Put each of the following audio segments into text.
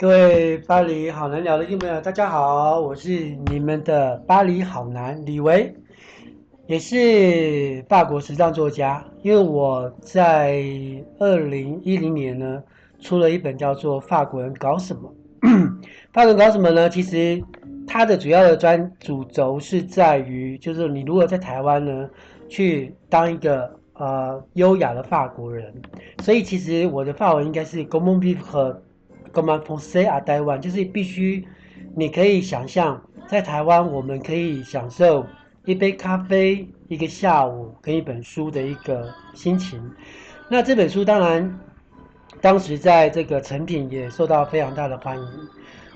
各位巴黎好男聊的听众朋友，大家好，我是你们的巴黎好男李维，也是法国时尚作家。因为我在二零一零年呢，出了一本叫做《法国人搞什么》。法国人搞什么呢？其实它的主要的专主轴是在于，就是你如果在台湾呢，去当一个呃优雅的法国人，所以其实我的法文应该是 go move 和就是必须你可以想象，在台湾我们可以享受一杯咖啡、一个下午跟一本书的一个心情。那这本书当然当时在这个成品也受到非常大的欢迎。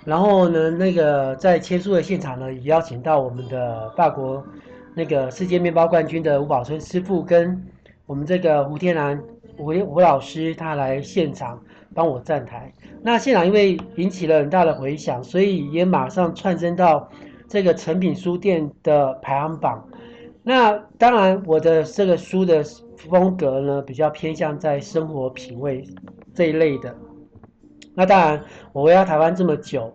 然后呢，那个在签书的现场呢，也邀请到我们的法国那个世界面包冠军的吴宝春师傅跟我们这个胡天兰吴吴老师他来现场。帮我站台，那现场因为引起了很大的回响，所以也马上窜升到这个诚品书店的排行榜。那当然，我的这个书的风格呢，比较偏向在生活品味这一类的。那当然，我回到台湾这么久，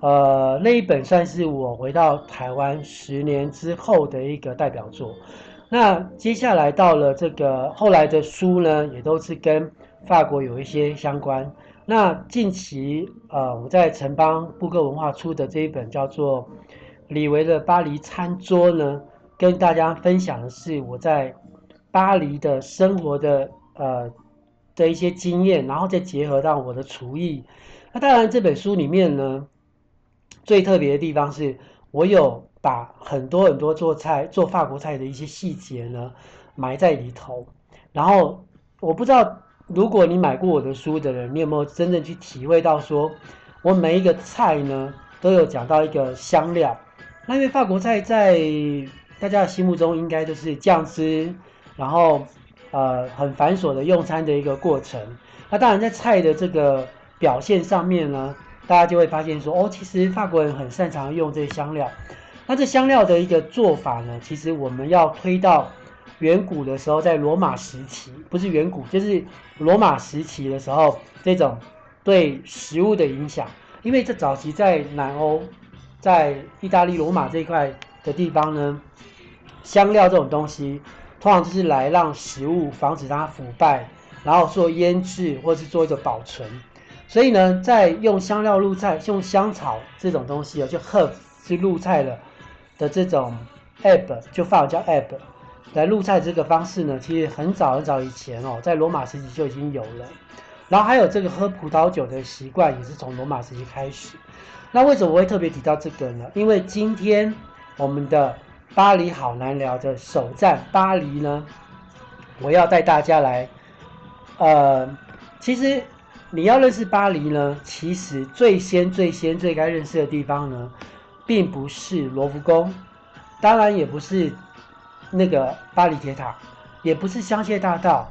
呃，那一本算是我回到台湾十年之后的一个代表作。那接下来到了这个后来的书呢，也都是跟。法国有一些相关。那近期，呃，我在城邦布克文化出的这一本叫做《李维的巴黎餐桌》呢，跟大家分享的是我在巴黎的生活的呃的一些经验，然后再结合到我的厨艺。那当然，这本书里面呢，最特别的地方是我有把很多很多做菜、做法国菜的一些细节呢埋在里头。然后我不知道。如果你买过我的书的人，你有没有真正去体会到说，我每一个菜呢都有讲到一个香料？那因为法国菜在大家的心目中应该都是酱汁，然后呃很繁琐的用餐的一个过程。那当然在菜的这个表现上面呢，大家就会发现说，哦，其实法国人很擅长用这些香料。那这香料的一个做法呢，其实我们要推到。远古的时候，在罗马时期，不是远古，就是罗马时期的时候，这种对食物的影响，因为这早期在南欧，在意大利罗马这一块的地方呢，香料这种东西，通常就是来让食物防止它腐败，然后做腌制或是做一个保存。所以呢，在用香料入菜，用香草这种东西哦，就 herb 是入菜了的这种 herb，就放叫 herb。来入菜这个方式呢，其实很早很早以前哦，在罗马时期就已经有了。然后还有这个喝葡萄酒的习惯，也是从罗马时期开始。那为什么我会特别提到这个呢？因为今天我们的巴黎好难聊的首站巴黎呢，我要带大家来。呃，其实你要认识巴黎呢，其实最先最先最该认识的地方呢，并不是罗浮宫，当然也不是。那个巴黎铁塔，也不是香榭大道，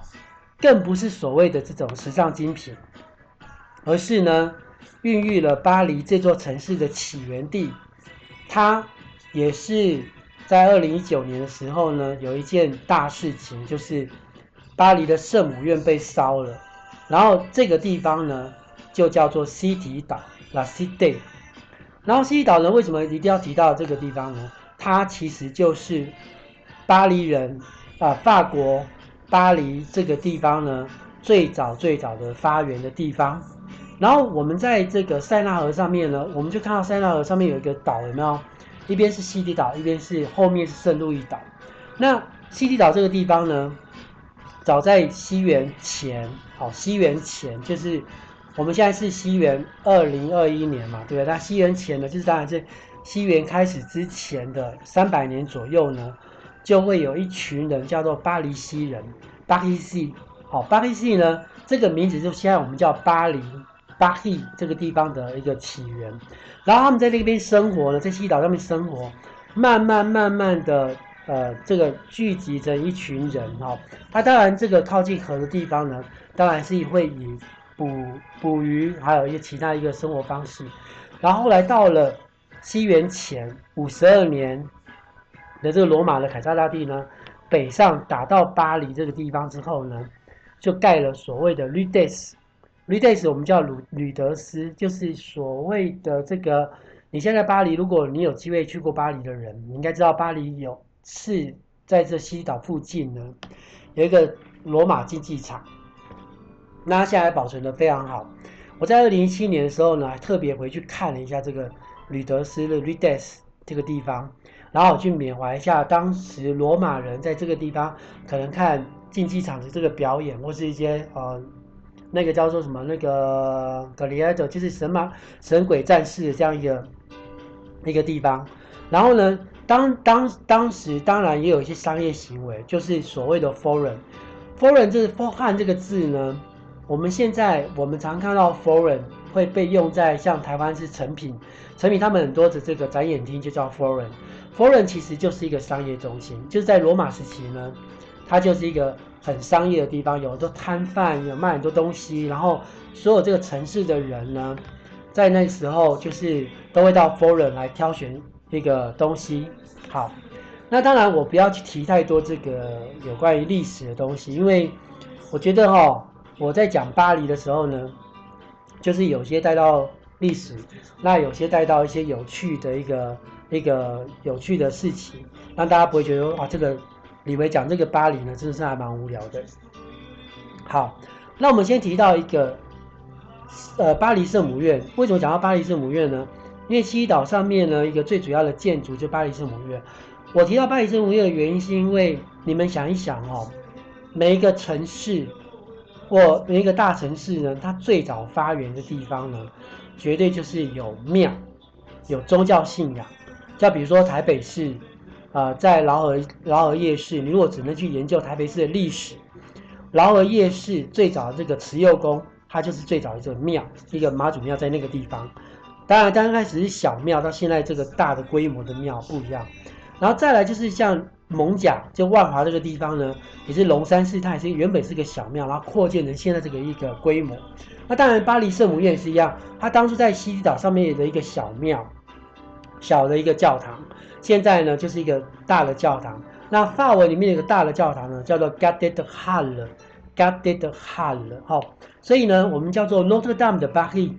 更不是所谓的这种时尚精品，而是呢，孕育了巴黎这座城市的起源地。它也是在二零一九年的时候呢，有一件大事情，就是巴黎的圣母院被烧了。然后这个地方呢，就叫做西堤岛 （La Cité）。然后西堤岛呢，为什么一定要提到这个地方呢？它其实就是。巴黎人啊，法国巴黎这个地方呢，最早最早的发源的地方。然后我们在这个塞纳河上面呢，我们就看到塞纳河上面有一个岛，有没有？一边是西堤岛，一边是后面是圣路易岛。那西堤岛这个地方呢，早在西元前，好，西元前就是我们现在是西元二零二一年嘛，对不对？那西元前呢，就是当然是西元开始之前的三百年左右呢。就会有一群人叫做巴黎西人，巴黎西，好，巴黎西呢，这个名字就现在我们叫巴黎，巴黎这个地方的一个起源。然后他们在那边生活呢，在西岛上面生活，慢慢慢慢的，呃，这个聚集着一群人哈。他、当然这个靠近河的地方呢，当然是会以捕捕鱼，还有一些其他一个生活方式。然后后来到了西元前五十二年。的这个罗马的凯撒大帝呢，北上打到巴黎这个地方之后呢，就盖了所谓的 ridas ridas 我们叫鲁吕德斯，就是所谓的这个。你现在巴黎，如果你有机会去过巴黎的人，你应该知道巴黎有是在这西岛附近呢，有一个罗马竞技场，那现在保存得非常好。我在二零一七年的时候呢，特别回去看了一下这个吕德斯的 r i d e s 这个地方，然后去缅怀一下当时罗马人在这个地方可能看竞技场的这个表演，或是一些呃。那个叫做什么？那个格里埃德就是神马神鬼战士的这样一个一个地方。然后呢，当当当时当然也有一些商业行为，就是所谓的 foreign。foreign 就是 for 汉这个字呢，我们现在我们常看到 foreign 会被用在像台湾是成品，成品他们很多的这个展演厅就叫 foreign。Foreign 其实就是一个商业中心，就是在罗马时期呢，它就是一个。很商业的地方，有很多摊贩，有卖很多东西，然后所有这个城市的人呢，在那时候就是都会到 Forum 来挑选一个东西。好，那当然我不要去提太多这个有关于历史的东西，因为我觉得哈，我在讲巴黎的时候呢，就是有些带到历史，那有些带到一些有趣的一个一个有趣的事情，让大家不会觉得哇这个。李维讲这个巴黎呢，真的是还蛮无聊的。好，那我们先提到一个，呃，巴黎圣母院。为什么讲到巴黎圣母院呢？因为西岛上面呢，一个最主要的建筑就巴黎圣母院。我提到巴黎圣母院的原因，是因为你们想一想哦，每一个城市或每一个大城市呢，它最早发源的地方呢，绝对就是有庙，有宗教信仰。就比如说台北市。啊、呃，在劳合劳合夜市，你如果只能去研究台北市的历史，劳合夜市最早的这个慈幼宫，它就是最早的这个庙，一个妈祖庙在那个地方。当然，刚开始是小庙，到现在这个大的规模的庙不一样。然后再来就是像艋舺，就万华这个地方呢，也是龙山寺，它也是原本是个小庙，然后扩建成现在这个一个规模。那当然，巴黎圣母院是一样，它当初在西岛上面的一个小庙，小的一个教堂。现在呢，就是一个大的教堂。那法文里面有一个大的教堂呢，叫做 Cathédrale，Cathédrale。好，所以呢，我们叫做 Notre Dame de Paris。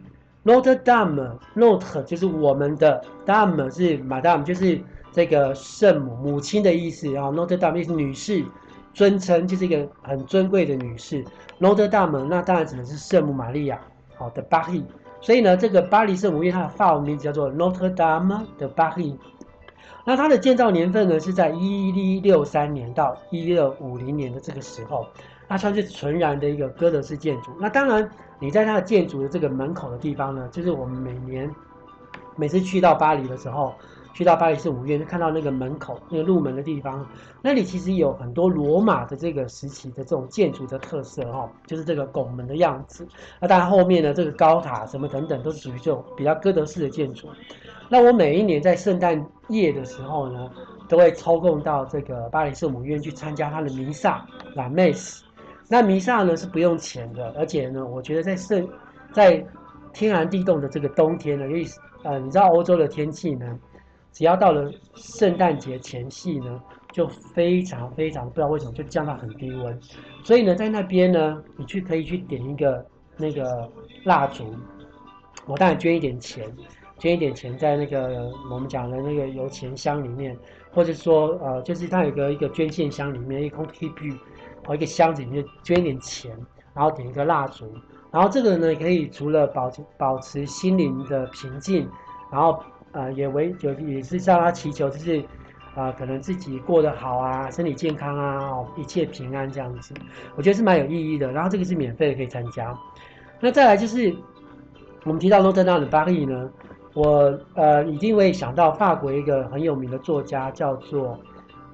Notre Dame，Notre 就是我们的，Dame 是 Madame，就是这个圣母母亲的意思啊。Notre Dame 是女士，尊称就是一个很尊贵的女士。Notre Dame 那当然指的是圣母玛利亚。好的，Paris。所以呢，这个巴黎圣母院它的法文名字叫做 Notre Dame de Paris。那它的建造年份呢，是在一一六三年到一二五零年的这个时候，它算是纯然的一个哥德式建筑。那当然，你在它的建筑的这个门口的地方呢，就是我们每年每次去到巴黎的时候，去到巴黎圣母院，就看到那个门口那个入门的地方，那里其实有很多罗马的这个时期的这种建筑的特色哈，就是这个拱门的样子。那当然后面的这个高塔什么等等，都是属于这种比较哥德式的建筑。那我每一年在圣诞夜的时候呢，都会抽空到这个巴黎圣母院去参加他的弥撒，La Messe。那弥撒呢是不用钱的，而且呢，我觉得在圣在天寒地冻的这个冬天呢，因为呃，你知道欧洲的天气呢，只要到了圣诞节前夕呢，就非常非常不知道为什么就降到很低温，所以呢，在那边呢，你去可以去点一个那个蜡烛，我当然捐一点钱。捐一点钱在那个我们讲的那个油钱箱里面，或者说呃，就是它有个一个捐献箱里面一空 T B，哦，一个箱子里面捐一点钱，然后点一个蜡烛，然后这个呢可以除了保持保持心灵的平静，然后呃也为就也是向他祈求，就是啊、可能自己过得好啊，身体健康啊，一切平安这样子，我觉得是蛮有意义的。然后这个是免费的，可以参加。那再来就是我们提到 Notre Dame de Paris 呢。我呃一定会想到法国一个很有名的作家，叫做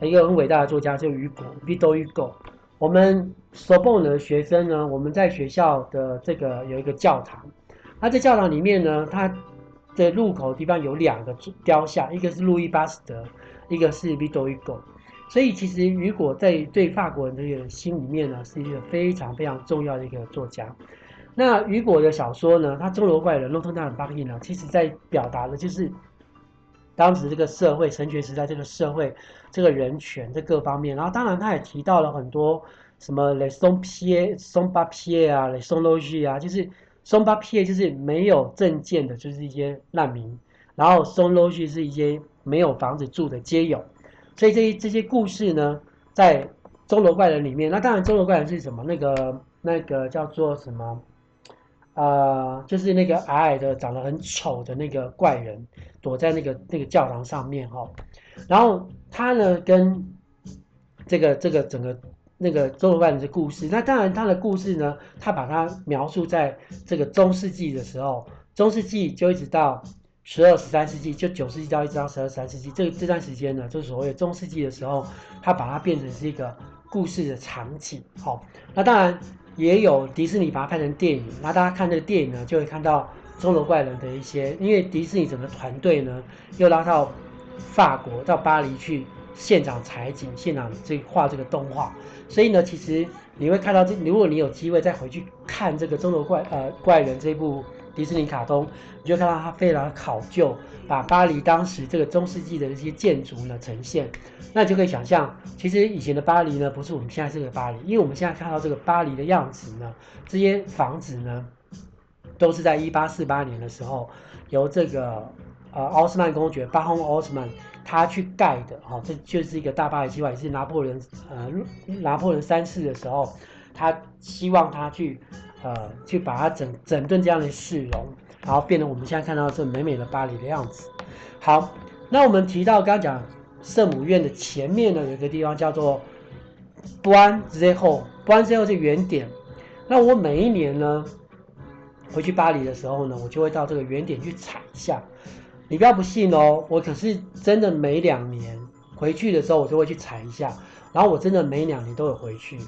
一个很伟大的作家，叫雨果，Victor Hugo。我们索邦的学生呢，我们在学校的这个有一个教堂，那在教堂里面呢，它的入口的地方有两个雕像，一个是路易巴斯德，一个是 Victor Hugo。所以其实雨果在对法国人的心里面呢，是一个非常非常重要的一个作家。那雨果的小说呢，他钟楼怪人、Notre Dame de Paris 呢，其实在表达的就是当时这个社会、神学时代这个社会、这个人权这各方面。然后当然他也提到了很多什么 Les Sans-Papiers、Sans-Papiers 啊、Les Sans-Logis 啊，就是松巴撇就是没有证件的，就是一些难民。然后松罗旭是一些没有房子住的街友。所以这些这些故事呢，在钟楼怪人里面，那当然钟楼怪人是什么？那个那个叫做什么？呃，就是那个矮矮的、长得很丑的那个怪人，躲在那个那个教堂上面哈、哦。然后他呢，跟这个这个整个那个钟楼怪人的故事，那当然他的故事呢，他把它描述在这个中世纪的时候，中世纪就一直到十二、十三世纪，就九世纪到一直到十二、十三世纪，这这段时间呢，就是所谓中世纪的时候，他把它变成是一个故事的场景。好、哦，那当然。也有迪士尼把它拍成电影，那大家看这个电影呢，就会看到钟楼怪人的一些，因为迪士尼整个团队呢，又拉到法国到巴黎去现场采景，现场这画这个动画，所以呢，其实你会看到这，如果你有机会再回去看这个钟楼怪呃怪人这部迪士尼卡通，你就看到它非常考究，把巴黎当时这个中世纪的一些建筑呢呈现。那就可以想象，其实以前的巴黎呢，不是我们现在这个巴黎，因为我们现在看到这个巴黎的样子呢，这些房子呢，都是在一八四八年的时候，由这个呃奥斯曼公爵巴洪奥斯曼他去盖的，哈、哦，这就是一个大巴黎计划，也是拿破仑呃拿破仑三世的时候，他希望他去呃去把它整整顿这样的市容，然后变成我们现在看到这美美的巴黎的样子。好，那我们提到刚刚讲。圣母院的前面呢，有一个地方叫做 Point Zéro，Point Zéro 是原点。那我每一年呢，回去巴黎的时候呢，我就会到这个原点去踩一下。你不要不信哦，我可是真的每两年回去的时候，我就会去踩一下。然后我真的每两年都有回去，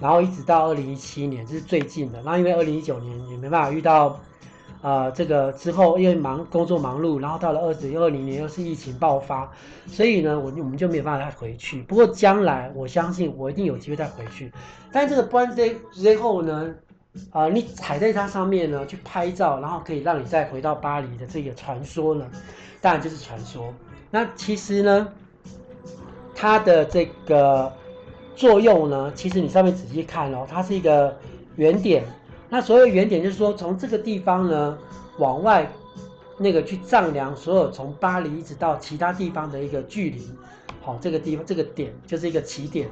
然后一直到二零一七年，这是最近的。那因为二零一九年也没办法遇到。呃，这个之后因为忙工作忙碌，然后到了二零二零年又是疫情爆发，所以呢，我我们就没有办法再回去。不过将来我相信我一定有机会再回去。但这个 Point Zéro 呢，啊、呃，你踩在它上面呢，去拍照，然后可以让你再回到巴黎的这个传说呢，当然就是传说。那其实呢，它的这个作用呢，其实你上面仔细看哦，它是一个圆点。那所谓原点就是说，从这个地方呢，往外那个去丈量所有从巴黎一直到其他地方的一个距离，好，这个地方这个点就是一个起点。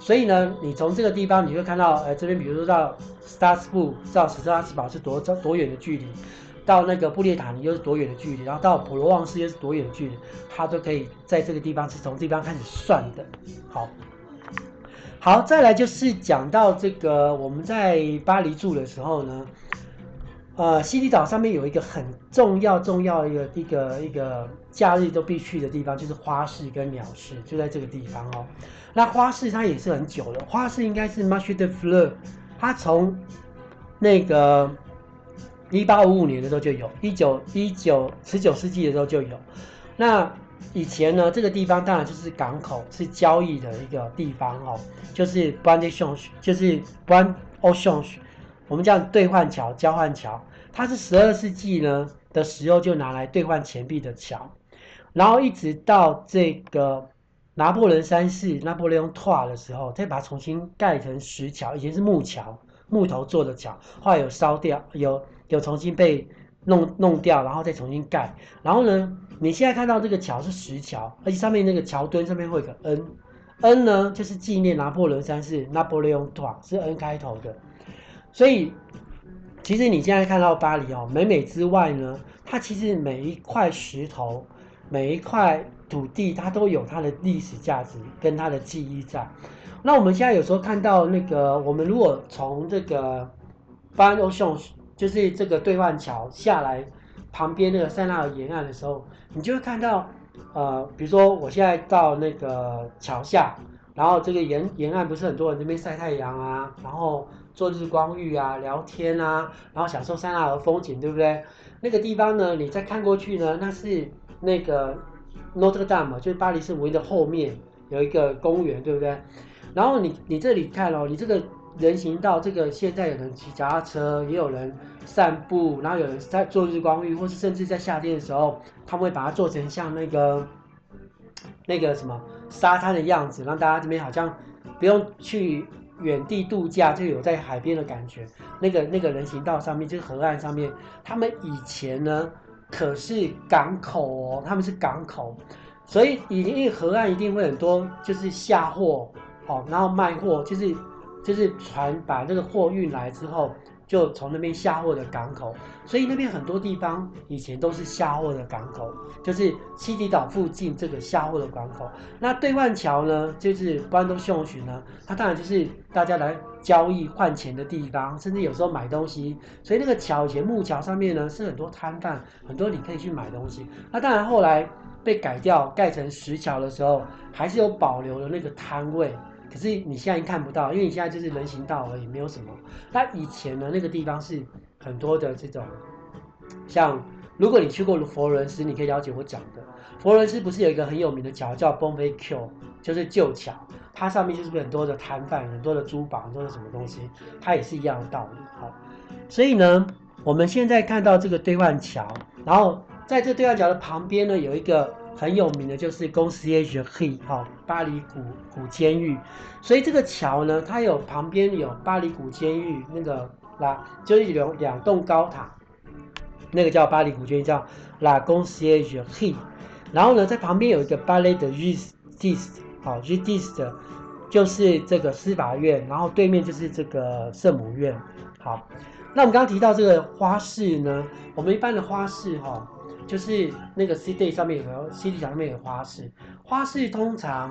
所以呢，你从这个地方你会看到，呃，这边比如说到斯特拉斯堡到斯特拉斯堡是多多远的距离，到那个布列塔尼又是多远的距离，然后到普罗旺斯又是多远的距离，它都可以在这个地方是从这地方开始算的，好。好，再来就是讲到这个，我们在巴黎住的时候呢，呃，西堤岛上面有一个很重要、重要的一个一个一个假日都必去的地方，就是花市跟鸟市，就在这个地方哦。那花市它也是很久了，花市应该是 Marché des Fleurs，它从那个一八五五年的时候就有，一九一九十九世纪的时候就有，那。以前呢，这个地方当然就是港口，是交易的一个地方哦，就是 b r a n d e c h a n g e 就是 b r a n d o c h a n g e 我们叫兑换桥、交换桥，它是十二世纪呢的时候就拿来兑换钱币的桥，然后一直到这个拿破仑三世拿破仑二的时候，再把它重新盖成石桥，以前是木桥，木头做的桥，后来有烧掉，有有重新被。弄弄掉，然后再重新盖。然后呢，你现在看到这个桥是石桥，而且上面那个桥墩上面会有个 N，N 呢就是纪念拿破仑三世 （Napoleon III） 是 N 开头的。所以，其实你现在看到巴黎哦，美美之外呢，它其实每一块石头、每一块土地，它都有它的历史价值跟它的记忆在。那我们现在有时候看到那个，我们如果从这个 Pont au Change 就是这个兑换桥下来，旁边那个塞纳河沿岸的时候，你就会看到，呃，比如说我现在到那个桥下，然后这个沿沿岸不是很多人这边晒太阳啊，然后做日光浴啊、聊天啊，然后享受塞纳河风景，对不对？那个地方呢，你再看过去呢，那是那个 Notre Dame，就是巴黎圣母院的后面有一个公园，对不对？然后你你这里看哦，你这个。人行道，这个现在有人骑脚踏车，也有人散步，然后有人在做日光浴，或是甚至在夏天的时候，他们会把它做成像那个那个什么沙滩的样子，让大家这边好像不用去远地度假，就有在海边的感觉。那个那个人行道上面，就是河岸上面，他们以前呢可是港口哦，他们是港口，所以一定河岸一定会很多，就是下货哦，然后卖货，就是就是船把这个货运来之后。就从那边下货的港口，所以那边很多地方以前都是下货的港口，就是西堤岛附近这个下货的港口。那对万桥呢，就是关东兄弟呢，它当然就是大家来交易换钱的地方，甚至有时候买东西。所以那个桥以前木桥上面呢，是很多摊贩，很多你可以去买东西。那当然后来被改掉，盖成石桥的时候，还是有保留了那个摊位。可是你现在看不到，因为你现在就是人行道而已，没有什么。那以前呢，那个地方是很多的这种，像如果你去过佛伦斯，你可以了解我讲的。佛伦斯不是有一个很有名的桥叫 Bonfim Q，就是旧桥，它上面就是很多的摊贩，很多的珠宝，很多的什么东西，它也是一样的道理。好，所以呢，我们现在看到这个对万桥，然后在这对万桥的旁边呢，有一个。很有名的就是公司 s i e 哈，巴黎古古监狱，所以这个桥呢，它有旁边有巴黎古监狱那个啦，就是有两栋高塔，那个叫巴黎古监狱叫 La c o n c i e r g e 然后呢，在旁边有一个 Palais de Justice 好 Justice 就是这个司法院，然后对面就是这个圣母院。好，那我们刚刚提到这个花市呢，我们一般的花市哈。就是那个 CD 上面有个 CD 墙上面有花市，花市通常，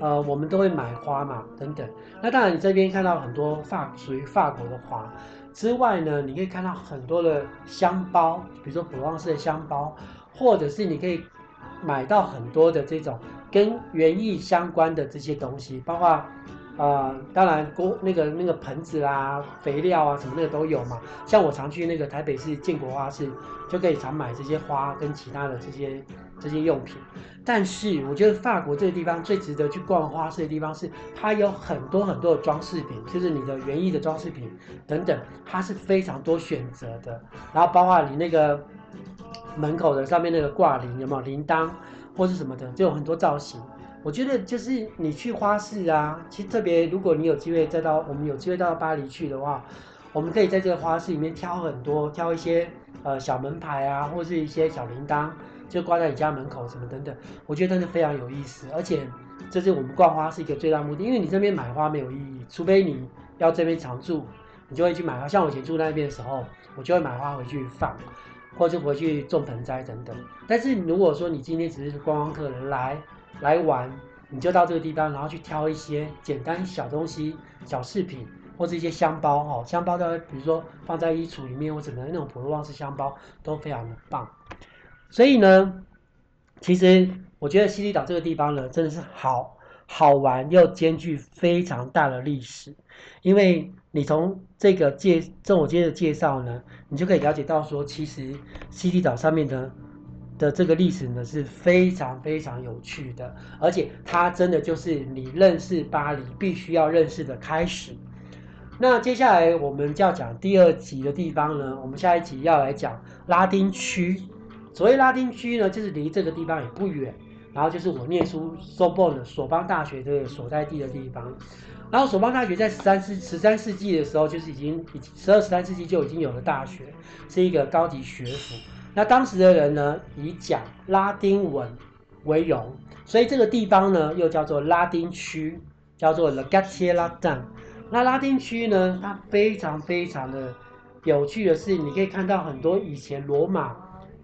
呃，我们都会买花嘛，等等。那当然，你这边看到很多法属于法国的花之外呢，你可以看到很多的香包，比如说普旺斯的香包，或者是你可以买到很多的这种跟园艺相关的这些东西，包括。呃，当然，锅那个那个盆子啊、肥料啊什么那个都有嘛。像我常去那个台北市建国花市，就可以常买这些花跟其他的这些这些用品。但是我觉得法国这个地方最值得去逛花市的地方是，它有很多很多的装饰品，就是你的园艺的装饰品等等，它是非常多选择的。然后包括你那个门口的上面那个挂铃有没有铃铛或是什么的，就有很多造型。我觉得就是你去花市啊，其实特别如果你有机会再到我们有机会到巴黎去的话，我们可以在这个花市里面挑很多，挑一些呃小门牌啊，或是一些小铃铛，就挂在你家门口什么等等。我觉得真的非常有意思，而且这是我们逛花市一个最大目的，因为你这边买花没有意义，除非你要这边常住，你就会去买花。像我以前住那边的时候，我就会买花回去放，或者回去种盆栽等等。但是如果说你今天只是观光客人来，来玩，你就到这个地方，然后去挑一些简单小东西、小饰品，或是一些香包哦，香包的，比如说放在衣橱里面，或者那种普罗旺斯香包都非常的棒。所以呢，其实我觉得西堤岛这个地方呢，真的是好好玩又兼具非常大的历史，因为你从这个介这我接着介绍呢，你就可以了解到说，其实西堤岛上面的。的这个历史呢是非常非常有趣的，而且它真的就是你认识巴黎必须要认识的开始。那接下来我们就要讲第二集的地方呢，我们下一集要来讲拉丁区。所谓拉丁区呢，就是离这个地方也不远，然后就是我念书 s o b o n 索邦大学的所在地的地方。然后索邦大学在十三世十三世纪的时候，就是已经十二十三世纪就已经有了大学，是一个高级学府。那当时的人呢，以讲拉丁文为荣，所以这个地方呢，又叫做拉丁区，叫做 Le Quartier Latin。那拉丁区呢，它非常非常的有趣的是，你可以看到很多以前罗马、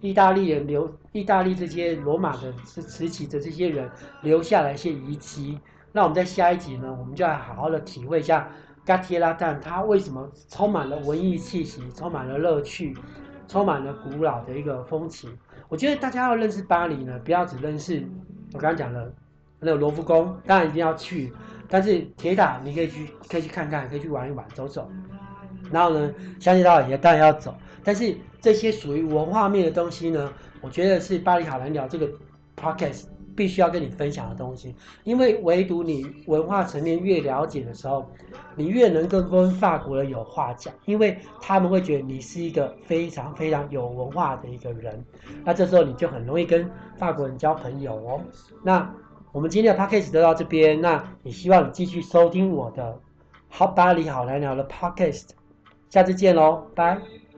意大利人留、意大利这些罗马的时期的这些人留下来一些遗迹。那我们在下一集呢，我们就来好好的体会一下 Quartier Latin 它为什么充满了文艺气息，充满了乐趣。充满了古老的一个风情，我觉得大家要认识巴黎呢，不要只认识我刚刚讲的那个罗浮宫，当然一定要去，但是铁塔你可以去，可以去看看，可以去玩一玩，走走。然后呢，香榭大道也当然要走，但是这些属于文化面的东西呢，我觉得是巴黎好难聊这个 podcast。必须要跟你分享的东西，因为唯独你文化层面越了解的时候，你越能够跟法国人有话讲，因为他们会觉得你是一个非常非常有文化的一个人，那这时候你就很容易跟法国人交朋友哦。那我们今天的 podcast 就到这边，那也希望你继续收听我的好巴黎好男聊的 podcast，下次见喽，拜。